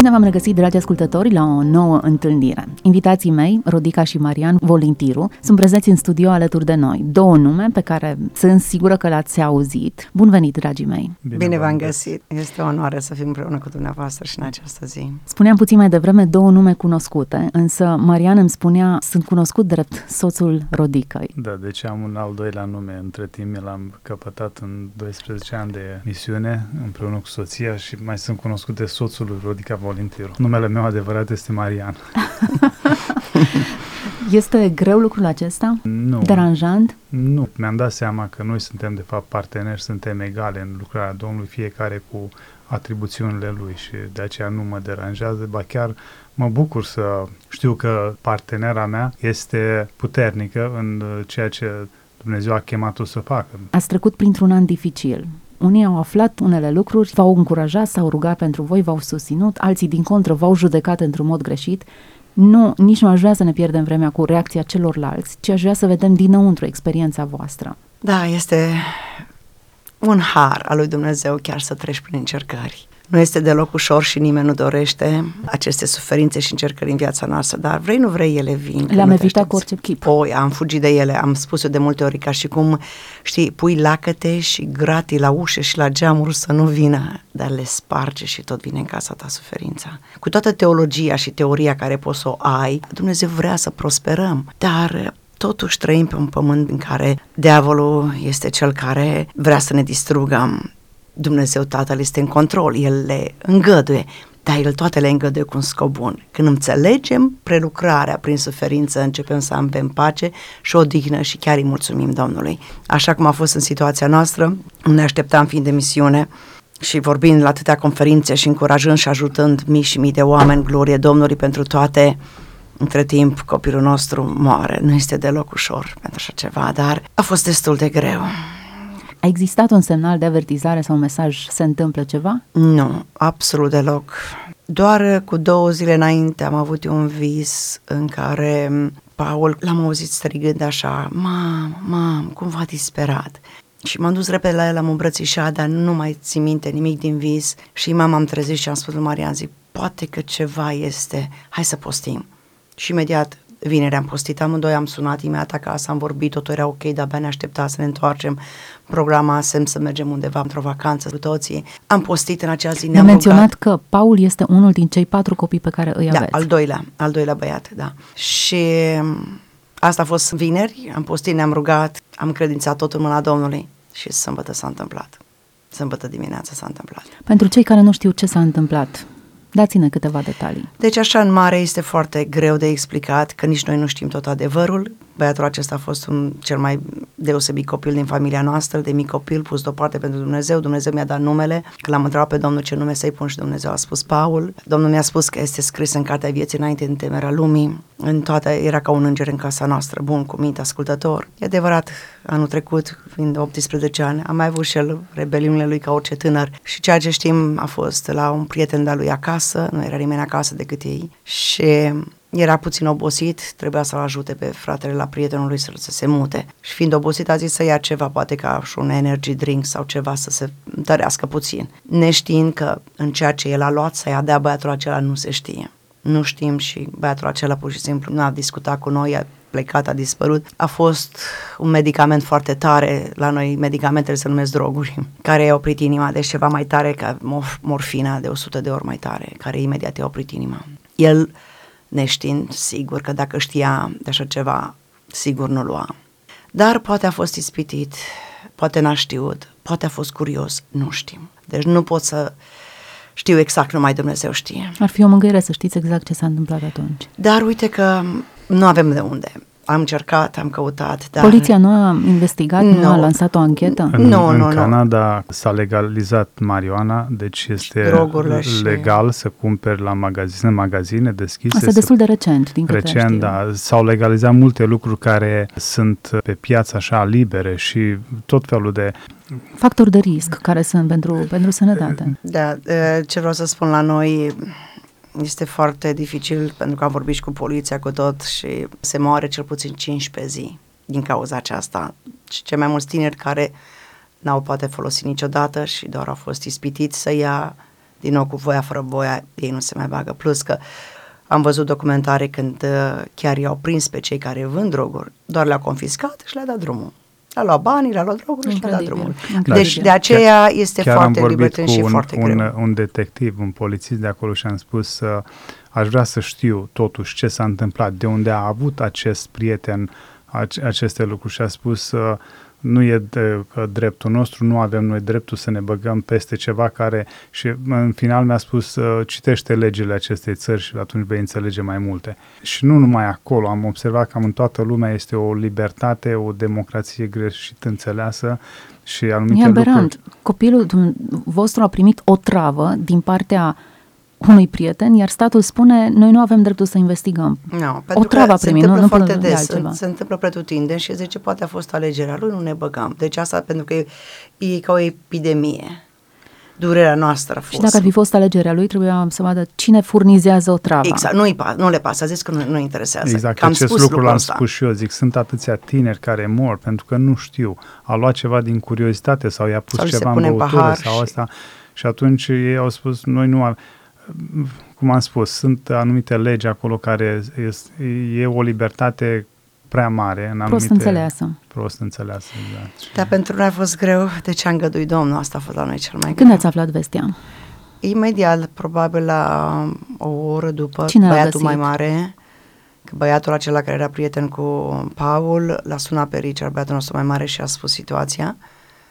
Bine v-am regăsit, dragi ascultători, la o nouă întâlnire. Invitații mei, Rodica și Marian Volintiru, sunt prezenți în studio alături de noi. Două nume pe care sunt sigură că le-ați auzit. Bun venit, dragii mei! Bine, Bine v-am găsit! Este o onoare să fim împreună cu dumneavoastră și în această zi. Spuneam puțin mai devreme două nume cunoscute, însă Marian îmi spunea, sunt cunoscut drept soțul Rodicăi. Da, deci am un al doilea nume. Între timp l-am căpătat în 12 ani de misiune împreună cu soția și mai sunt cunoscut de soțul lui Rodica Volintiru. Numele meu adevărat este Marian. este greu lucrul acesta? Nu. Deranjant? Nu. Mi-am dat seama că noi suntem de fapt parteneri, suntem egale în lucrarea Domnului, fiecare cu atribuțiunile lui și de aceea nu mă deranjează, ba chiar mă bucur să știu că partenera mea este puternică în ceea ce Dumnezeu a chemat-o să facă. Ați trecut printr-un an dificil. Unii au aflat unele lucruri, v-au încurajat, s-au rugat pentru voi, v-au susținut, alții din contră v-au judecat într-un mod greșit. Nu, nici nu aș vrea să ne pierdem vremea cu reacția celorlalți, ci aș vrea să vedem dinăuntru experiența voastră. Da, este un har al lui Dumnezeu chiar să treci prin încercări. Nu este deloc ușor și nimeni nu dorește aceste suferințe și încercări în viața noastră, dar vrei, nu vrei, ele vin. Le-am evitat cu orice chip. O, am fugit de ele, am spus-o de multe ori, ca și cum, știi, pui lacăte și gratii la ușe și la geamuri să nu vină, dar le sparge și tot vine în casa ta suferința. Cu toată teologia și teoria care poți să o ai, Dumnezeu vrea să prosperăm, dar totuși trăim pe un pământ în care diavolul este cel care vrea să ne distrugă Dumnezeu Tatăl este în control, El le îngăduie, dar El toate le îngăduie cu un scop bun. Când înțelegem prelucrarea prin suferință, începem să avem pace și o dignă și chiar îi mulțumim Domnului. Așa cum a fost în situația noastră, ne așteptam fiind de misiune, și vorbind la atâtea conferințe și încurajând și ajutând mii și mii de oameni, glorie Domnului pentru toate, între timp copilul nostru moare. Nu este deloc ușor pentru așa ceva, dar a fost destul de greu. A existat un semnal de avertizare sau un mesaj, se întâmplă ceva? Nu, absolut deloc. Doar cu două zile înainte am avut un vis în care Paul l-am auzit strigând așa, mam, mam, cumva disperat. Și m-am dus repede la el, am îmbrățișat, dar nu mai țin minte nimic din vis. Și mama am trezit și am spus lui Marian, zic, poate că ceva este, hai să postim. Și imediat vineri am postit amândoi, am sunat imediat acasă, am vorbit, totul era ok, dar abia ne aștepta să ne întoarcem. Programasem să mergem undeva într-o vacanță cu toții. Am postit în acea zi, ne-am menționat rugat. că Paul este unul din cei patru copii pe care îi da, aveți. al doilea, al doilea băiat, da. Și mm, asta a fost vineri, am postit, ne-am rugat, am credințat tot în mâna Domnului și sâmbătă s-a întâmplat. Sâmbătă dimineața s-a întâmplat. Pentru cei care nu știu ce s-a întâmplat, Dați-ne câteva detalii. Deci așa în mare este foarte greu de explicat, că nici noi nu știm tot adevărul. Băiatul acesta a fost un cel mai deosebit copil din familia noastră, de mic copil, pus deoparte pentru Dumnezeu. Dumnezeu mi-a dat numele, că l-am întrebat pe Domnul ce nume să-i pun și Dumnezeu a spus Paul. Domnul mi-a spus că este scris în cartea vieții înainte în temerea lumii. În toate era ca un înger în casa noastră, bun, cu minte, ascultător. E adevărat, anul trecut, fiind 18 ani, am mai avut și el rebeliunile lui ca orice tânăr și ceea ce știm a fost la un prieten de-a lui acasă, nu era nimeni acasă decât ei și era puțin obosit, trebuia să-l ajute pe fratele la prietenul lui să, să se mute. Și fiind obosit a zis să ia ceva, poate ca și un energy drink sau ceva să se întărească puțin. Neștiind că în ceea ce el a luat să ia dea băiatul acela nu se știe. Nu știm și băiatul acela pur și simplu nu a discutat cu noi, a plecat, a dispărut. A fost un medicament foarte tare, la noi medicamentele se numesc droguri, care i-a oprit inima, deci ceva mai tare ca morfina de 100 de ori mai tare, care imediat i-a oprit inima. El neștiind sigur că dacă știa de așa ceva, sigur nu lua. Dar poate a fost ispitit, poate n-a știut, poate a fost curios, nu știm. Deci nu pot să știu exact, numai Dumnezeu știe. Ar fi o mângâiere să știți exact ce s-a întâmplat atunci. Dar uite că nu avem de unde. Am încercat, am căutat, dar... Poliția nu a investigat, nu, Nu. a lansat o anchetă? În, Nu, în nu, nu. Canada s-a legalizat marijuana, deci este drogurile și- legal să cumperi la magazine, magazine deschise. Asta e să- destul de recent, din câte Recent, știu. da, s-au legalizat multe lucruri care sunt pe piață așa libere și tot felul de... Factori de risc care sunt pentru, pentru sănătate. Da, e, ce vreau să spun la noi este foarte dificil pentru că am vorbit și cu poliția cu tot și se moare cel puțin 5 pe zi din cauza aceasta. Și cei mai mulți tineri care n-au poate folosit niciodată și doar au fost ispitiți să ia din nou cu voia fără voia, ei nu se mai bagă. Plus că am văzut documentare când uh, chiar i-au prins pe cei care vând droguri, doar le-au confiscat și le-a dat drumul. Le-a luat banii, le-a luat droguri și le-a dat Incredibil, drumul. incredibil. Deci de aceea este Chiar am foarte vorbit libertin cu și un, foarte un, greu. un detectiv, un polițist de acolo și am spus uh, aș vrea să știu totuși ce s-a întâmplat, de unde a avut acest prieten ace- aceste lucruri și a spus uh, nu e de, uh, dreptul nostru, nu avem noi dreptul să ne băgăm peste ceva care și în final mi-a spus uh, citește legile acestei țări și atunci vei înțelege mai multe. Și nu numai acolo, am observat că în toată lumea este o libertate, o democrație greșit înțeleasă și anumite E lucruri aberant. Copilul dum- vostru a primit o travă din partea unui prieten, iar statul spune, noi nu avem dreptul să investigăm. No, pentru travă că a se primit, întâmplă nu- nu foarte până de des, altceva. se, se întâmplă pretutindeni și zice, poate a fost alegerea lui, nu ne băgăm. Deci asta pentru că e, e ca o epidemie. Durerea noastră a fost. Și dacă ar fi fost alegerea lui, trebuia să vadă cine furnizează o travă. Exact, nu, pa, nu le pasă, a zis că nu, nu interesează. Exact, că am acest spus lucru lucrul l-am ăsta. spus și eu, zic, sunt atâția tineri care mor pentru că nu știu, au luat ceva din curiozitate sau i-a pus Sau li se ceva pune în în băutură pahar sau și- asta și atunci ei au spus, noi nu am... Cum am spus, sunt anumite legi acolo care este, e o libertate prea mare în anumite... Prost înțeleasă. Prost înțeleasă, exact. Și- Dar pentru noi a fost greu, de ce a îngăduit Domnul, asta a fost la noi cel mai Când greu. ați aflat vestea? Imediat, probabil la o oră după, Cine l-a băiatul găsit? mai mare, că băiatul acela care era prieten cu Paul, l-a sunat pe Richard, băiatul nostru mai mare și a spus situația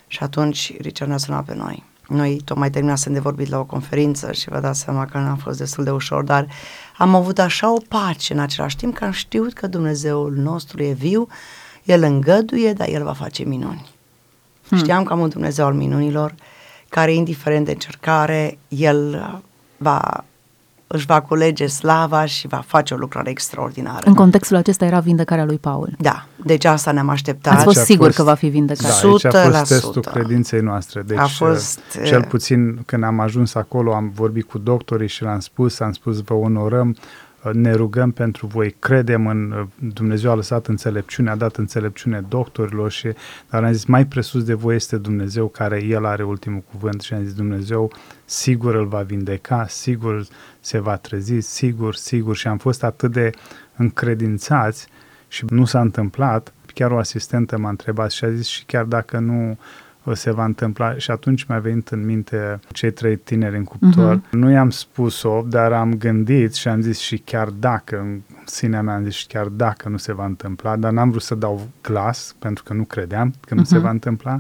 și atunci Richard ne-a sunat pe noi. Noi tocmai terminasem de vorbit la o conferință și vă dați seama că n-a fost destul de ușor, dar am avut așa o pace în același timp că am știut că Dumnezeul nostru e viu, El îngăduie, dar El va face minuni. Hmm. Știam că am un Dumnezeu al minunilor, care, indiferent de încercare, El uh, va, își va culege slava și va face o lucrare extraordinară. În contextul acesta era vindecarea lui Paul. Da, deci asta ne-am așteptat. Ați fost Aici a sigur fost- că va fi vindecat. Da, aici a fost 100%. testul credinței noastre. Deci, A fost, cel eh, puțin când am ajuns acolo, am vorbit cu doctorii și le-am spus, am spus, vă onorăm, eh, ne rugăm pentru voi, credem în eh, Dumnezeu a lăsat înțelepciune, a dat înțelepciune doctorilor și, dar am zis, mai presus de voi este Dumnezeu care El are ultimul cuvânt. Și am zis, Dumnezeu sigur îl va vindeca, sigur se va trezi, sigur, sigur. Și am fost atât de încredințați și nu s-a întâmplat, chiar o asistentă m-a întrebat și a zis și chiar dacă nu uh, se va întâmpla și atunci mi-a venit în minte cei trei tineri în cuptor. Mhm. Nu i-am spus-o, dar am gândit și am zis și chiar dacă, în sinea mea am zis și chiar dacă nu se va întâmpla, dar n-am vrut să dau glas pentru că nu credeam că nu se Mhm. va întâmpla.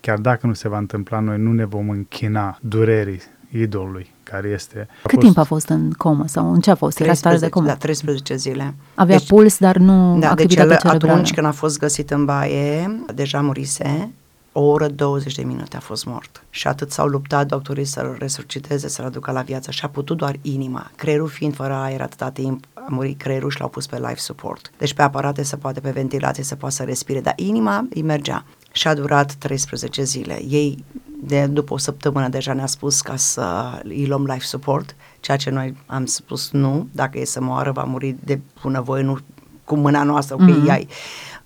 Chiar dacă nu se va întâmpla, noi nu ne vom închina durerii idolului care este. Cât timp a fost în comă sau în ce a fost? Era stare de 13, comă? da, 13 zile. Avea Deci- puls, dar nu Da, deci activitatea el, cerebrală. atunci când a fost găsit în baie, deja murise, o oră 20 de minute a fost mort. Și atât s-au luptat doctorii să-l resusciteze, să-l aducă la viață și a putut doar inima. Creierul fiind fără aer atâta timp, a murit creierul și l-au pus pe life support. Deci pe aparate se poate, pe ventilație se poate să respire, dar inima îi mergea. Și a durat 13 zile. Ei, de, după o săptămână, deja ne-a spus ca să îi luăm life support, ceea ce noi am spus nu, dacă e să moară, va muri de bunăvoie, nu cu mâna noastră, cu Mhm. mm-hmm. ei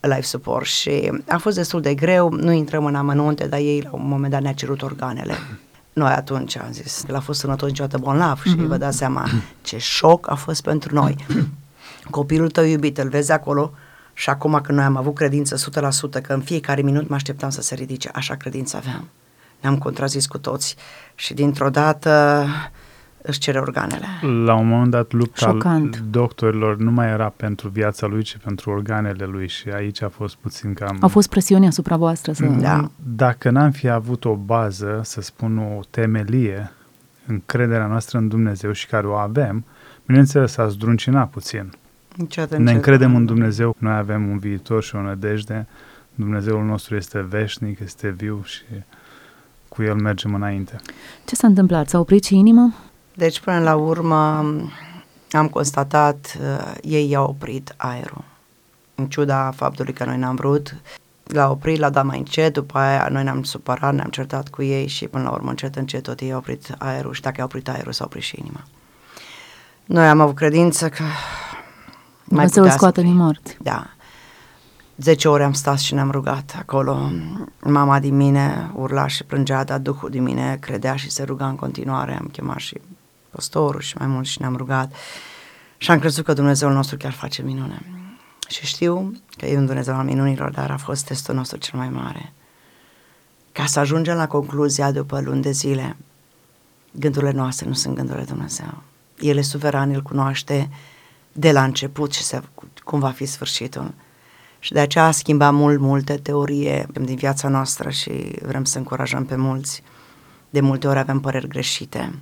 life support și a fost destul de greu, nu intrăm în amănunte, dar ei la un moment dat ne-a cerut organele. Noi atunci am zis, el a fost sănătos niciodată bolnav și Mhm. vă dați seama ce șoc a fost pentru noi. Copilul tău iubit, îl vezi acolo și acum că noi am avut credință 100% că în fiecare minut mă așteptam să se ridice, așa credință aveam. Ne-am contrazis cu toți și dintr-o dată își cere organele. La un moment dat, lupta Șocant. doctorilor nu mai era pentru viața lui, ci pentru organele lui și aici a fost puțin cam... Au fost presiuni asupra voastră să... Da. Dacă n-am fi avut o bază, să spun o temelie, încrederea noastră în Dumnezeu și care o avem, bineînțeles a zdruncina puțin. Încet, Ne încet. încredem în Dumnezeu, noi avem un viitor și o nădejde. Dumnezeul nostru este veșnic, este viu și cu El mergem înainte. Ce s-a întâmplat? S-a oprit și inima? Deci, până la urmă, am constatat, uh, ei i-au oprit aerul. În ciuda faptului că noi n-am vrut, l-a oprit, l-a dat mai încet, după aia noi ne-am supărat, ne-am certat cu ei și până la urmă încet, încet tot ei au oprit aerul și dacă au oprit aerul, s-a oprit și inima. Noi am avut credință că mai Dumnezeu îl putea să scoate fie. din morți. Da. Zece ore am stat și ne-am rugat acolo. Mama din mine urla și plângea, dar Duhul din mine credea și se ruga în continuare. Am chemat și pastorul și mai mult și ne-am rugat. Și am crezut că Dumnezeul nostru chiar face minune. Și știu că e un Dumnezeu al minunilor, dar a fost testul nostru cel mai mare. Ca să ajungem la concluzia după luni de zile, gândurile noastre nu sunt gândurile lui Dumnezeu. El e suveran, El cunoaște de la început și se, cum va fi sfârșitul. Și de aceea a schimbat mult, multe teorie din viața noastră și vrem să încurajăm pe mulți. De multe ori avem păreri greșite.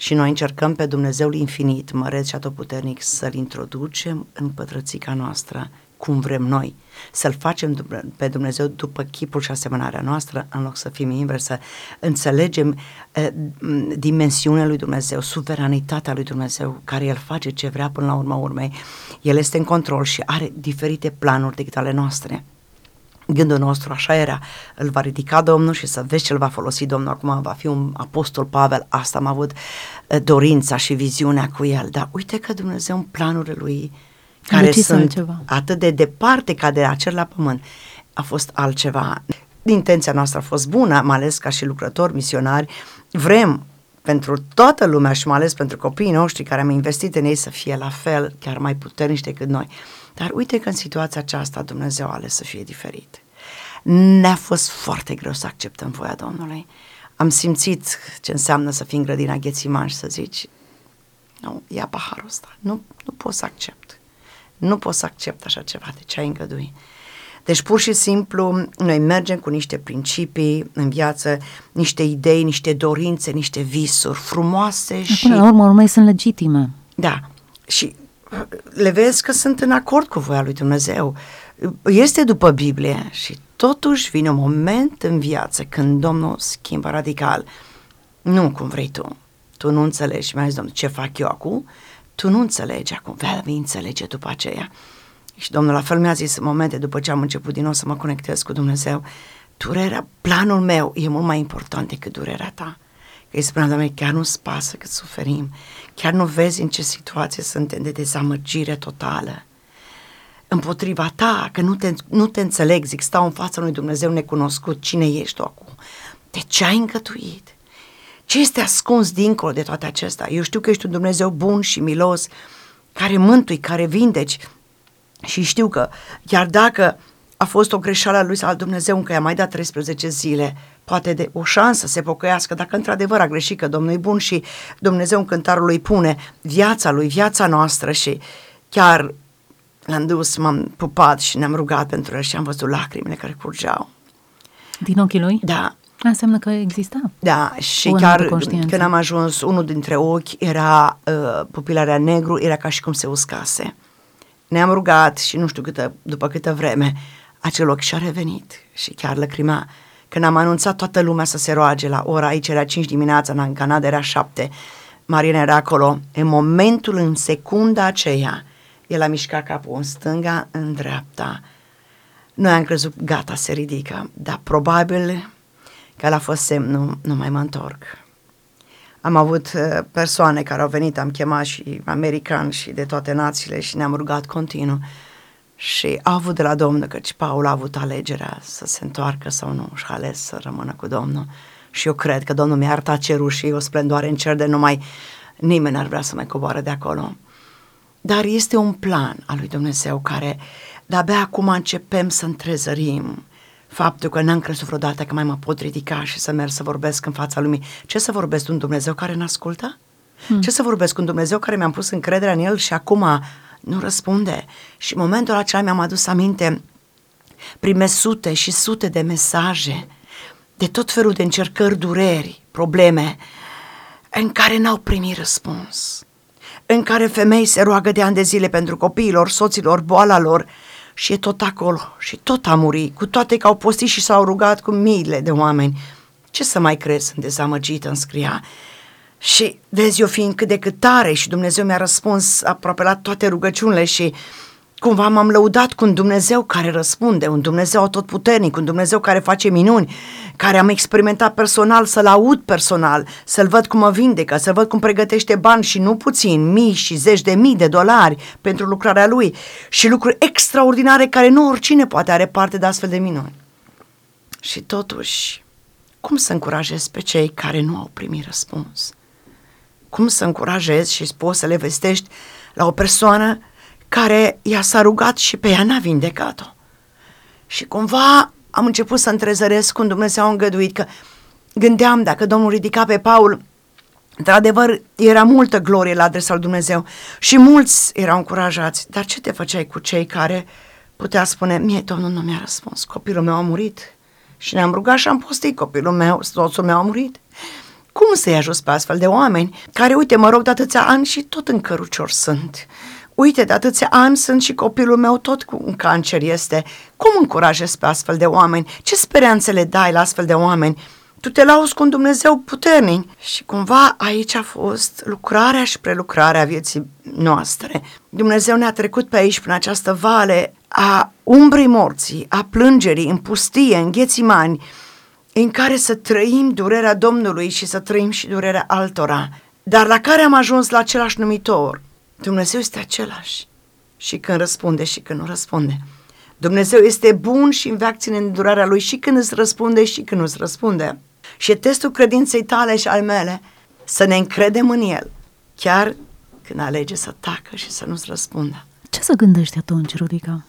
Și noi încercăm pe Dumnezeul infinit, măreț și atotputernic, să-L introducem în pătrățica noastră, cum vrem noi, să-L facem du- pe Dumnezeu după chipul și asemănarea noastră, în loc să fim invers, să înțelegem eh, m, dimensiunea lui Dumnezeu, suveranitatea lui Dumnezeu, care El face ce vrea până la urma urmei. El este în control și are diferite planuri decât ale noastre. Gândul nostru așa era, îl va ridica Domnul și să vezi ce îl va folosi Domnul. Acum va fi un apostol Pavel, asta am avut eh, dorința și viziunea cu el. Dar uite că Dumnezeu în planurile lui A care decis sunt altceva. atât de departe ca de la cer la pământ, a fost altceva. Intenția noastră a fost bună, mai ales ca și lucrători, misionari. Vrem pentru toată lumea și mai ales pentru copiii noștri care am investit în ei să fie la fel, chiar mai puternici decât noi. Dar uite că în situația aceasta Dumnezeu a ales să fie diferit. Ne-a fost foarte greu să acceptăm voia Domnului. Am simțit ce înseamnă să fii în grădina Ghețiman și să zici nu, ia paharul ăsta, nu, nu pot să accept. Nu pot să accept așa ceva, de ce ai îngădui? Deci pur și simplu noi mergem cu niște principii în viață, niște idei, niște dorințe, niște visuri frumoase și... Până la urmă, urmei sunt legitime. Da, și uh, le vezi că sunt în acord cu voia lui Dumnezeu. Este după Biblie și totuși vine un moment în viață când Domnul schimbă radical. Nu cum vrei tu. Tu nu înțelegi. Mi-a zis Domnul, ce fac eu acum? Tu nu înțelegi acum. Vei vei înțelege după aceea. Și Domnul la fel mi-a zis în momente după ce am început din nou să mă conectez cu Dumnezeu, durerea, planul meu e mult mai important decât durerea ta. Că îi spuneam, Doamne, chiar nu-ți pasă cât suferim, chiar nu vezi în ce situație suntem de dezamăgire totală. Împotriva ta, că nu te, nu te înțeleg, zic, stau în fața lui Dumnezeu necunoscut, cine ești tu acum? De ce ai îngătuit? Ce este ascuns dincolo de toate acestea? Eu știu că ești un Dumnezeu bun și milos, care mântui, care vindeci, și știu că chiar dacă a fost o greșeală a lui sau al Dumnezeu încă i-a mai dat 13 zile, poate de o șansă să se pocăiască, dacă într-adevăr a greșit că Domnul e bun și Dumnezeu în cântarul lui pune viața lui, viața noastră și chiar l-am dus, m-am pupat și ne-am rugat pentru el și am văzut lacrimile care curgeau. Din ochii lui? Da, Înseamnă că exista. da, și O chiar anumită conștiință. când am ajuns, unul dintre ochi era, uh, pupilarea negru, era ca și cum se uscase. Ne-am rugat și nu știu câtă, după câtă vreme, acel ochi și-a revenit și chiar lăcrima. Când am anunțat toată lumea să se roage la ora, aici era 5 dimineața, în Canada era 7, Marina era acolo, în momentul, în secunda aceea, el a mișcat capul în stânga, în dreapta. Noi am crezut, gata, se ridică, dar probabil că l-a fost semnul, nu mai mă întorc. Am avut uh, persoane care au venit, am chemat și americani și de toate națiile și ne-am rugat continuu și a avut de la Domnul, căci Paul a avut alegerea să se întoarcă sau nu și a ales să rămână cu Domnul. Și eu cred că Domnul mi-a arătat cerul și o splendoare în cer de numai nimeni n-ar vrea să mai coboare de acolo. Dar este un plan al lui Dumnezeu care de-abia acum începem să întrezărim faptul că n-am crezut vreodată că mai mă pot ridica și să merg să vorbesc în fața lumii. Ce să vorbesc cu un Dumnezeu care nu ascultă? Hmm. Ce să vorbesc cu un Dumnezeu care mi-am pus încrederea în El și acum nu răspunde? Și în momentul acela mi-am adus aminte, primesc sute și sute de mesaje de tot felul de încercări, dureri, probleme, în care n-au primit răspuns în care femei se roagă de ani de zile pentru copiilor, soților, boala lor și e tot acolo și tot a murit, cu toate că au postit și s-au rugat cu miile de oameni. Ce să mai crezi, sunt dezamăgită, îmi scria. Și vezi, eu fiind cât de cât tare și Dumnezeu mi-a răspuns aproape la toate rugăciunile și cumva m-am lăudat cu un Dumnezeu care răspunde, un Dumnezeu atotputernic, un Dumnezeu care face minuni, care am experimentat personal, să-L aud personal, să-L văd cum mă vindecă, să văd cum pregătește bani și nu puțin, mii și zeci de mii de dolari pentru lucrarea Lui și lucruri extraordinare care nu oricine poate are parte de astfel de minuni. Și totuși, cum să încurajez pe cei care nu au primit răspuns? Cum să încurajezi și poți să le vestești la o persoană care i-a s-a rugat și pe ea n-a vindecat-o? Și cumva am început să întrezăresc cum Dumnezeu a îngăduit că gândeam dacă Domnul ridica pe Paul, într-adevăr era multă glorie la adresa lui Dumnezeu și mulți erau încurajați, dar ce te făceai cu cei care putea spune, mie Domnul nu mi-a răspuns, copilul meu a murit și ne-am rugat și am postit copilul meu, soțul meu a murit. Cum să-i ajut pe astfel de oameni care, uite, mă rog de atâția ani și tot în cărucior sunt? Uite, de atâția ani sunt și copilul meu tot cu un cancer este. Cum încurajezi pe astfel de oameni? Ce speranțe le dai la astfel de oameni? Tu te lauzi cu un Dumnezeu puternic și cumva aici a fost lucrarea și prelucrarea vieții noastre. Dumnezeu ne-a trecut pe aici, prin această vale a umbrei morții, a plângerii, în pustie, în ghețimani, în care să trăim durerea Domnului și să trăim și durerea altora, dar la care am ajuns la același numitor. Dumnezeu este același și când răspunde și când nu răspunde. Dumnezeu este bun și înveac ține în durarea Lui și când îți răspunde și când nu îți răspunde. Și e testul credinței tale și al mele să ne încredem în El, chiar când alege să tacă și să nu-ți răspundă. Ce să gândești atunci, Rudica?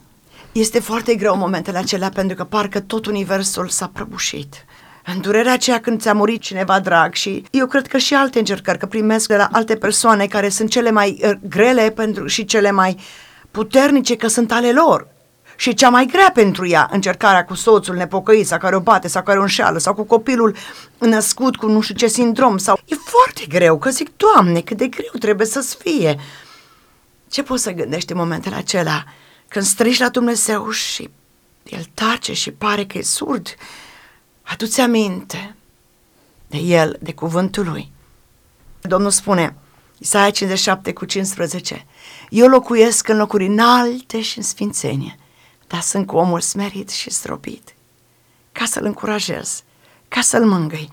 Este foarte greu momentele acelea pentru că parcă tot universul s-a prăbușit. În durerea aceea când ți-a murit cineva drag și eu cred că și alte încercări, că primesc de la alte persoane care sunt cele mai uh, grele pentru și cele mai puternice că sunt ale lor. Și cea mai grea pentru ea, încercarea cu soțul nepocăit sau care o bate sau care o înșeală sau cu copilul născut cu nu știu ce sindrom sau... E foarte greu, că zic, Doamne, cât de greu trebuie să-ți fie. Ce poți să gândești în momentele acelea? Când strigi la Dumnezeu și El tace și pare că e surd, adu-ți aminte de El, de cuvântul Lui. Domnul spune, Isaia 57 cu 15, Eu locuiesc în locuri înalte și în sfințenie, dar sunt cu omul smerit și zdrobit, ca să-l încurajez, ca să-l mângâi.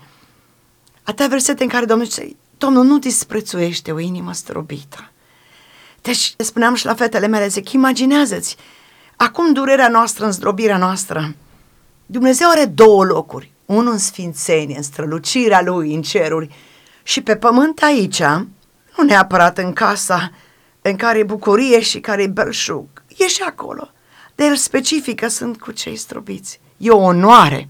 Atâtea versete în care Domnul zice, Domnul nu disprețuiește o inimă zdrobită. Deci spuneam și la fetele mele, zic, imaginează-ți, acum durerea noastră, în zdrobirea noastră, Dumnezeu are două locuri, unul în sfințenie, în strălucirea Lui, în ceruri, și pe pământ aici, nu neapărat în casa în care e bucurie și care e belșug, e și acolo. De el specifică sunt cu cei zdrobiți. E o onoare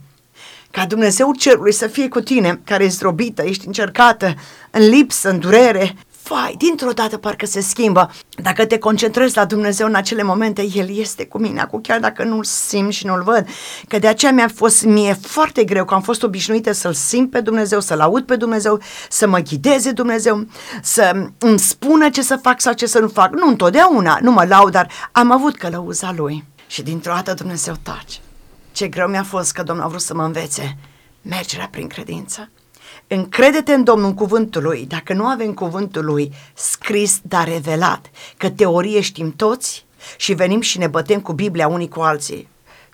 ca Dumnezeu cerului să fie cu tine, care e zdrobită, ești încercată, în lipsă, în durere, Vai, dintr-o dată parcă se schimbă. Dacă te concentrezi la Dumnezeu în acele momente, El este cu mine, acum chiar dacă nu-L simt și nu-L văd. Că de aceea mi-a fost mie foarte greu, că am fost obișnuită să-L simt pe Dumnezeu, să-L aud pe Dumnezeu, să mă ghideze Dumnezeu, să îmi spună ce să fac sau ce să nu fac. Nu întotdeauna, nu mă laud, dar am avut călăuza Lui. Și dintr-o dată Dumnezeu tace. Ce greu mi-a fost că Domnul a vrut să mă învețe mergerea prin credință Încredete în Domnul cuvântul lui, dacă nu avem cuvântul lui scris, dar revelat, că teorie știm toți și venim și ne bătem cu Biblia unii cu alții,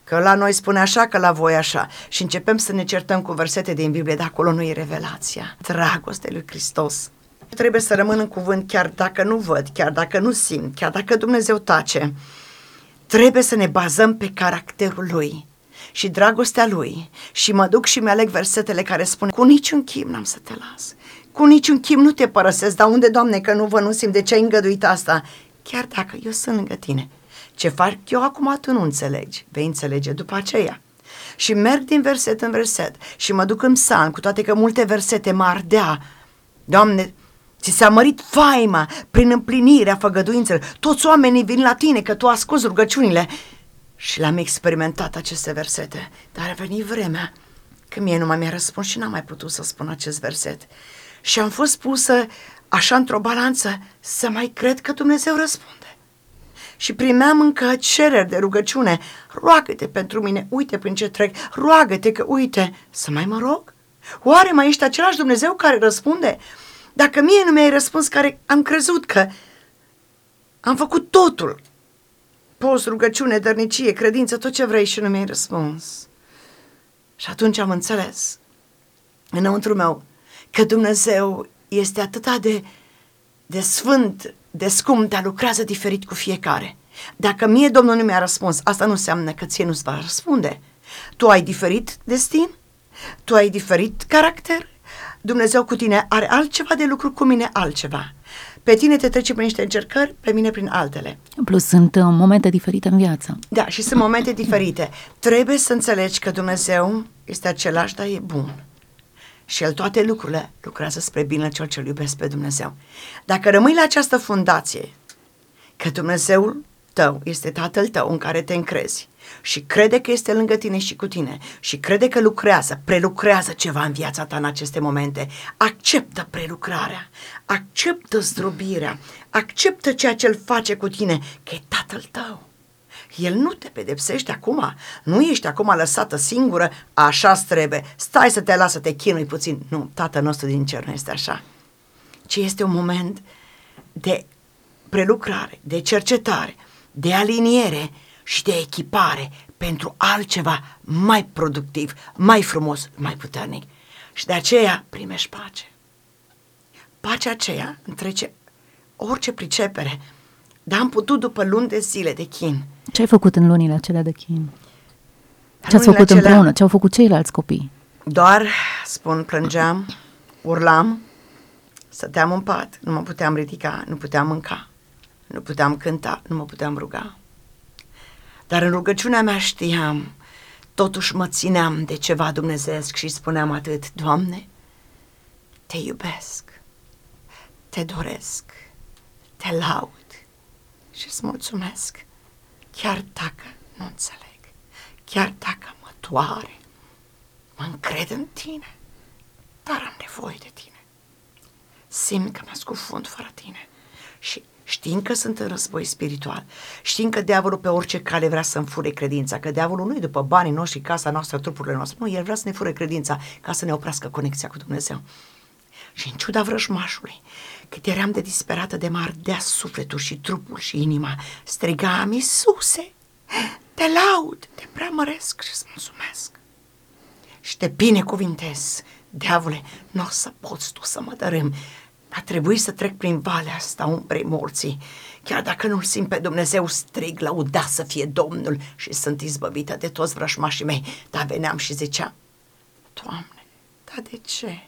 că la noi spune așa, că la voi așa. Și începem să ne certăm cu versete din Biblie, dar acolo nu e revelația, dragoste lui Hristos. Trebuie să rămân în cuvânt chiar dacă nu văd, chiar dacă nu simt, chiar dacă Dumnezeu tace. Trebuie să ne bazăm pe caracterul lui și dragostea lui și mă duc și mi-aleg versetele care spun cu niciun chim n-am să te las, cu niciun chim nu te părăsesc, dar unde, Doamne, că nu vă nu simt de ce ai îngăduit asta? Chiar dacă eu sunt lângă tine. Ce fac eu acum tu nu înțelegi, vei înțelege după aceea. Și merg din verset în verset și mă duc în psalm, cu toate că multe versete mă ardea. Doamne, Ți s-a mărit faima prin împlinirea făgăduințelor. Toți oamenii vin la tine că tu asculți rugăciunile și le-am experimentat aceste versete, dar a venit vremea că mie nu mai mi-a răspuns și n-am mai putut să spun acest verset. Și am fost pusă așa într-o balanță, să mai cred că Dumnezeu răspunde. Și primeam încă cereri de rugăciune. Roagă-te pentru mine, uite prin ce trec, roagă-te că uite, să mai mă rog? Oare mai ești același Dumnezeu care răspunde? Dacă mie nu mi-ai răspuns care am crezut că am făcut totul, post, rugăciune, dărnicie, credință, tot ce vrei și nu mi-ai răspuns. Și atunci am înțeles înăuntru meu că Dumnezeu este atât de, de sfânt, de scump, dar lucrează diferit cu fiecare. Dacă mie Domnul nu mi-a răspuns, asta nu înseamnă că ție nu-ți va răspunde. Tu ai diferit destin, tu ai diferit caracter, Dumnezeu cu tine are altceva de lucru, cu mine altceva. Pe tine te trece prin niște încercări, pe mine prin altele. Plus sunt uh, momente diferite în viață. Da, și sunt momente diferite. Trebuie să înțelegi că Dumnezeu este același, dar e bun. Și El toate lucrurile lucrează spre bine cel ce iubesc pe Dumnezeu. Dacă rămâi la această fundație, că Dumnezeul tău este Tatăl tău în care te încrezi și crede că este lângă tine și cu tine. Și crede că lucrează, prelucrează ceva în viața ta în aceste momente, acceptă prelucrarea, acceptă zdrobirea, acceptă ceea ce El face cu tine, că e Tatăl tău. El nu te pedepsește acum, nu ești acum lăsată singură, așa trebuie, stai să te lasă, te chinui puțin. Nu, Tatăl nostru din cer nu este așa. Ci este un moment de prelucrare, de cercetare, de aliniere și de echipare pentru altceva mai productiv, mai frumos, mai puternic. Și de aceea primești pace. Pacea aceea întrece orice pricepere. Dar am putut după luni de zile de chin. Ce ai făcut în lunile acelea de chin? Ce ați făcut acelea, împreună? Ce au făcut ceilalți copii? Doar, spun, plângeam, urlam, stăteam în pat, nu mă puteam ridica, nu puteam mânca, nu puteam cânta, nu mă puteam ruga. Dar în rugăciunea mea știam, totuși mă țineam de ceva dumnezeesc și spuneam atât, Doamne, te iubesc, te doresc, te laud și îți mulțumesc, chiar dacă nu înțeleg, chiar dacă mă doare, mă încred în tine, dar am nevoie de tine. Simt că mă scufund fără tine și știind că sunt în război spiritual, știind că diavolul pe orice cale vrea să-mi fure credința, că diavolul nu e după banii noștri, casa noastră, trupurile noastre, nu, el vrea să ne fure credința ca să ne oprească conexia cu Dumnezeu. Și în ciuda vrăjmașului, cât eram de disperată de mă ardea sufletul și trupul și inima, strigam, Iisuse, te laud, te preamăresc și îți mulțumesc. Și te binecuvintez, diavole, nu o să poți tu să mă dărâm, a trebuit să trec prin valea asta umbrei morții. Chiar dacă nu-L simt pe Dumnezeu, strig, lăuda să fie Domnul și sunt izbăvită de toți vrășmașii mei. Dar veneam și ziceam, Doamne, dar de ce?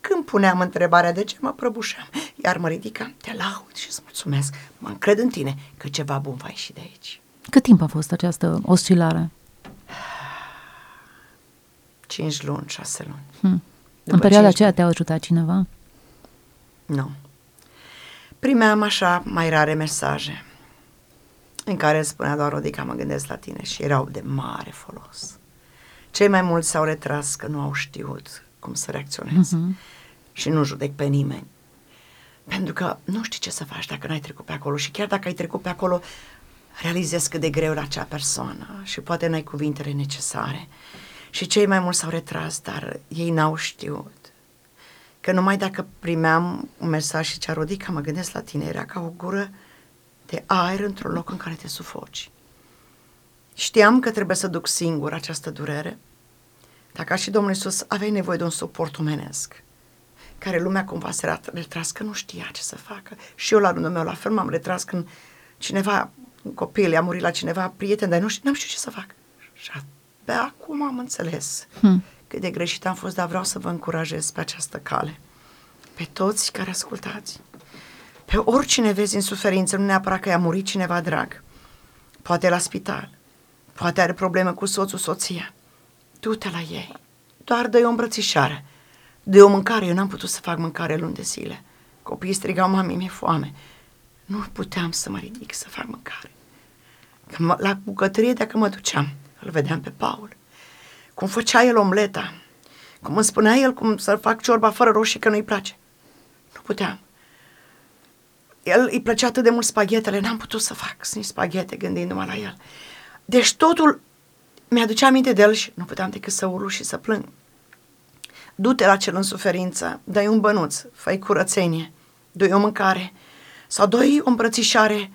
Când puneam întrebarea de ce, mă prăbușeam, iar mă ridicam, te laud și îți mulțumesc, mă încred în tine că ceva bun va ieși de aici. Cât timp a fost această oscilare? Cinci luni, șase luni. Hmm. În perioada aceea te-a ajutat cineva? Nu. Primeam așa mai rare mesaje în care spunea doar Rodica, mă gândesc la tine și erau de mare folos. Cei mai mulți s-au retras că nu au știut cum să reacționeze uh-huh. și nu judec pe nimeni. Pentru că nu știi ce să faci dacă n-ai trecut pe acolo și chiar dacă ai trecut pe acolo, realizezi cât de greu la acea persoană și poate n-ai cuvintele necesare. Și cei mai mulți s-au retras, dar ei n-au știut că numai dacă primeam un mesaj și cea rodica, mă gândesc la tine, era ca o gură de aer într-un loc în care te sufoci. Știam că trebuie să duc singur această durere, dar ca și Domnul Iisus aveai nevoie de un suport omenesc, care lumea cumva se retras că nu știa ce să facă. Și eu la rândul meu la fel m-am retras când cineva, un copil, a murit la cineva, prieten, dar nu știu, n-am știut ce să fac. Și abia acum am înțeles. Hmm cât de greșit am fost, dar vreau să vă încurajez pe această cale. Pe toți care ascultați. Pe oricine vezi în suferință, nu neapărat că i-a murit cineva drag. Poate la spital. Poate are probleme cu soțul, soția. Du-te la ei. Doar dă-i o îmbrățișare. De o mâncare. Eu n-am putut să fac mâncare luni de zile. Copiii strigau, mami, mi-e foame. Nu puteam să mă ridic să fac mâncare. Că mă, la bucătărie, dacă mă duceam, îl vedeam pe Paul cum făcea el omleta, cum îmi spunea el cum să fac ciorba fără roșii că nu-i place. Nu puteam. el îi plăcea atât de mult spaghetele, n-am putut să fac nici spaghete gândindu-mă la el. Deci totul mi-aducea aminte de el și nu puteam decât să urlu și să plâng. Du-te la cel în suferință, dai un bănuț, fai curățenie, doi o mâncare sau doi o îmbrățișare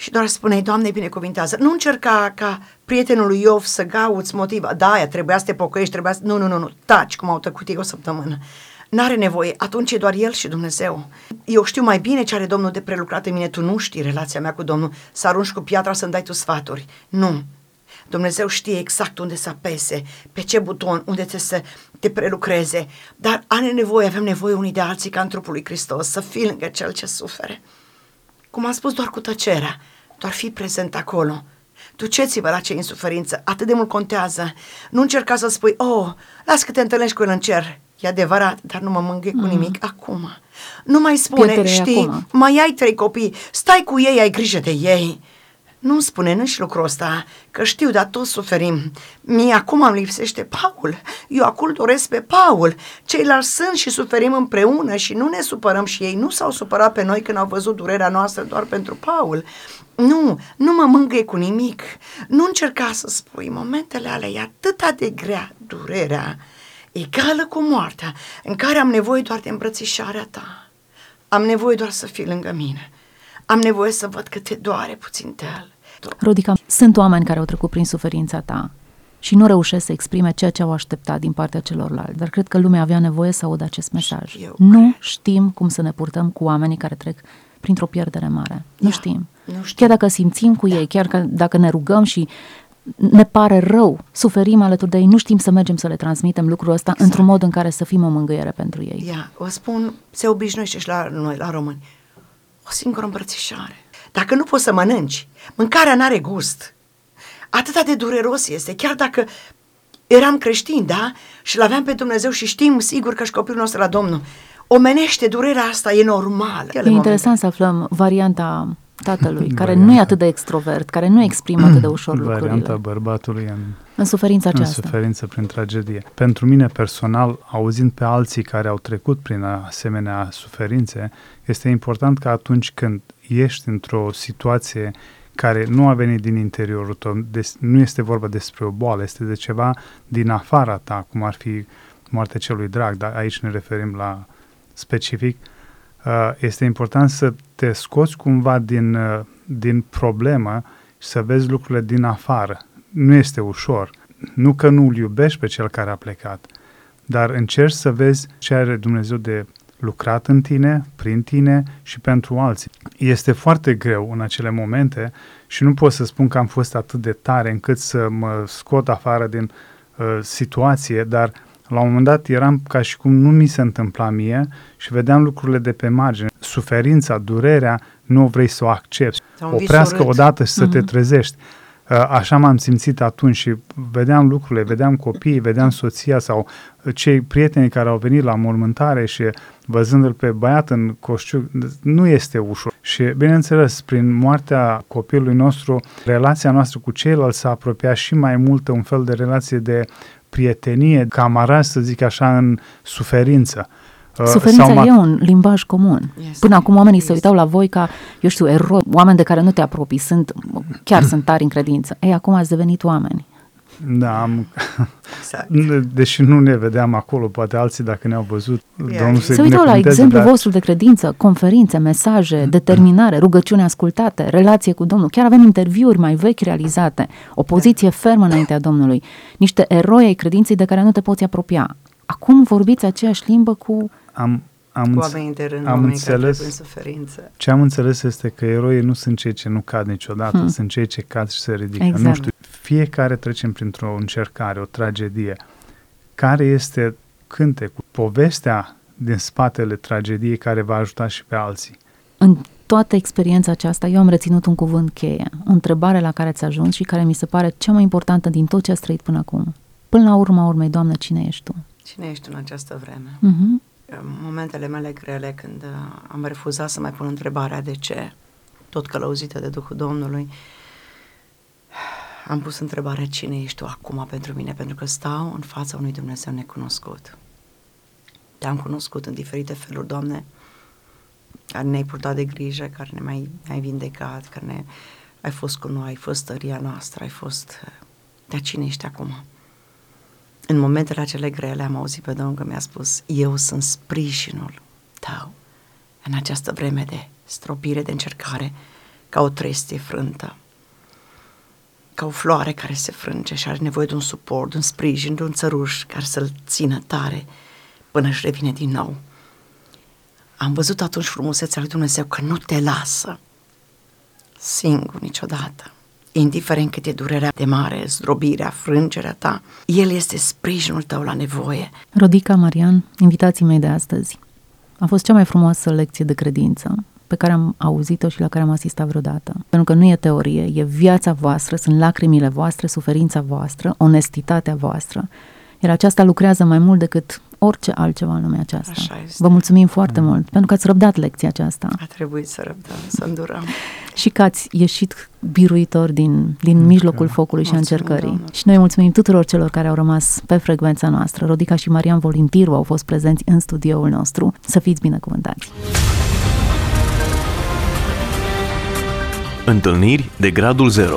și doar spuneai, Doamne, binecuvintează. Nu încerca ca prietenul lui Iov să gauți motiva. Da, aia trebuia să te pocăiești, trebuia să... Nu, nu, nu, nu, taci cum au tăcut ei o săptămână. N-are nevoie, atunci e doar El și Dumnezeu. Eu știu mai bine ce are Domnul de prelucrat în mine, tu nu știi relația mea cu Domnul, să arunci cu piatra să-mi dai tu sfaturi. Nu, Dumnezeu știe exact unde să apese, pe ce buton, unde trebuie să te prelucreze, dar are nevoie, avem nevoie unii de alții ca în trupul lui Hristos, să fii lângă cel ce sufere. Cum am spus, doar cu tăcerea, doar fi prezent acolo. Duceți-vă la cei în suferință, atât de mult contează. Nu încerca să spui, oh, las că te întâlnești cu el în cer. E adevărat, dar nu mă mângâie cu mm. nimic acum. Nu mai spune, Pietere știi, acum. mai ai trei copii, stai cu ei, ai grijă de ei. Nu spune nici lucrul ăsta, că știu, dar toți suferim. Mie acum îmi lipsește Paul. Eu acum doresc pe Paul. Ceilalți sunt și suferim împreună și nu ne supărăm și ei nu s-au supărat pe noi când au văzut durerea noastră doar pentru Paul. Nu, nu mă mângâie cu nimic. Nu încerca să spui, momentele alea e atât de grea durerea, egală cu moartea, în care am nevoie doar de îmbrățișarea ta. Am nevoie doar să fii lângă mine am nevoie să văd că te doare puțin de el. Rodica, sunt oameni care au trecut prin suferința ta și nu reușesc să exprime ceea ce au așteptat din partea celorlalți, dar cred că lumea avea nevoie să audă acest mesaj. Eu nu cred. știm cum să ne purtăm cu oamenii care trec printr-o pierdere mare. Nu, știm. nu știm. Chiar dacă simțim cu da. ei, chiar că dacă ne rugăm și ne pare rău, suferim alături de ei, nu știm să mergem să le transmitem lucrul ăsta exact. într-un mod în care să fim o mângâiere pentru ei. Ia, o spun, se obișnuiește și la noi, la români o singură îmbrățișare. Dacă nu poți să mănânci, mâncarea n-are gust. Atât de dureros este, chiar dacă eram creștini, da? Și l-aveam pe Dumnezeu și știm sigur că și copilul nostru la Domnul. Omenește durerea asta, e normal. E interesant să aflăm varianta tatălui, care nu e atât de extrovert, care nu exprimă atât de ușor Varianta lucrurile. Varianta bărbatului în, în suferința aceasta. În suferință prin tragedie. Pentru mine personal, auzind pe alții care au trecut prin asemenea suferințe, este important că atunci când ești într-o situație care nu a venit din interiorul tău, des, nu este vorba despre o boală, este de ceva din afara ta, cum ar fi moartea celui drag, dar aici ne referim la specific, uh, Uh, este important să te scoți cumva din, uh, din problemă și să vezi lucrurile din afară. Nu este ușor. Nu că nu îl iubești pe cel care a plecat, dar încerci să vezi ce are Dumnezeu de lucrat în tine, prin tine și pentru alții. Este foarte greu în acele momente și nu pot să spun că am fost atât de tare încât să mă scot afară din uh, situație, dar la un moment dat eram ca și cum nu mi se întâmpla mie și vedeam lucrurile de pe margine. Suferința, durerea, nu vrei să o accepti. Oprească odată și să mm-hmm. te mhm. trezești. Uh, așa m-am simțit atunci și vedeam lucrurile, vedeam copiii, vedeam soția sau cei prieteni care au venit la mormântare și văzându-l pe băiat în coșciuc, nu este ușor. Și, bineînțeles, prin moartea copilului nostru, relația noastră cu ceilalți s-a apropiat și mai mult un fel de relație de prietenie, camaraj, să zic așa, în suferință. Uh, Suferința sau e un limbaj comun. Yes. Până acum oamenii yes. se uitau la voi ca, eu știu, eroi, oameni de care nu te apropii, sunt, chiar sunt tari în credință. Ei, acum ați devenit oameni. Da, am, exact. deși nu ne vedeam acolo, poate alții dacă ne-au văzut, yeah. Domnul se, se uitau la exemplul dar... vostru de credință, conferințe, mesaje, determinare, rugăciuni ascultate, relație cu Domnul. Chiar avem interviuri mai vechi realizate, o poziție fermă înaintea Domnului, niște eroi ai credinței de care nu te poți apropia. Acum vorbiți aceeași limbă cu... Am, am, cu oamenii de rând, am înțeles, care suferință. Ce am înțeles este că eroii nu sunt cei ce nu cad niciodată, hmm. sunt cei ce cad și se ridică. Exact. Nu știu, fiecare trecem printr-o încercare, o tragedie. Care este cântecul, povestea din spatele tragediei care va ajuta și pe alții? În toată experiența aceasta, eu am reținut un cuvânt cheie, o întrebare la care ți-a ajuns și care mi se pare cea mai importantă din tot ce ați trăit până acum. Până la urma urmei, Doamnă, cine ești Tu? Cine ești în această vreme? Uh-huh. Momentele mele grele când uh, am refuzat să mai pun întrebarea de ce, tot călăuzită de Duhul Domnului, am pus întrebarea cine ești tu acum pentru mine, pentru că stau în fața unui Dumnezeu necunoscut. Te-am cunoscut în diferite feluri, Doamne, care ne-ai purtat de grijă, care ne mai ai vindecat, care ne, ai fost cu noi, ai fost tăria noastră, ai fost... Dar cine ești acum? În momentele acele grele am auzit pe Domnul că mi-a spus, eu sunt sprijinul tău în această vreme de stropire, de încercare, ca o trestie frântă, ca o floare care se frânge și are nevoie de un suport, de un sprijin, de un țăruș care să-l țină tare până își revine din nou. Am văzut atunci frumusețea lui Dumnezeu că nu te lasă singur niciodată. Indiferent cât e durerea de mare, zdrobirea, frângerea ta, El este sprijinul tău la nevoie. Rodica Marian, invitații mei de astăzi. A fost cea mai frumoasă lecție de credință pe care am auzit-o și la care am asistat vreodată. Pentru că nu e teorie, e viața voastră, sunt lacrimile voastre, suferința voastră, onestitatea voastră. Iar aceasta lucrează mai mult decât orice altceva în lumea aceasta. Așa este. Vă mulțumim foarte mult pentru că ați răbdat lecția aceasta A trebuit să răbdăm, să îndurăm. și că ați ieșit biruitor din, din mijlocul focului și a Mulțumim, încercării. Doamne. Și noi mulțumim tuturor celor care au rămas pe frecvența noastră. Rodica și Marian Volimpiru au fost prezenți în studioul nostru. Să fiți binecuvântați! Întâlniri de gradul 0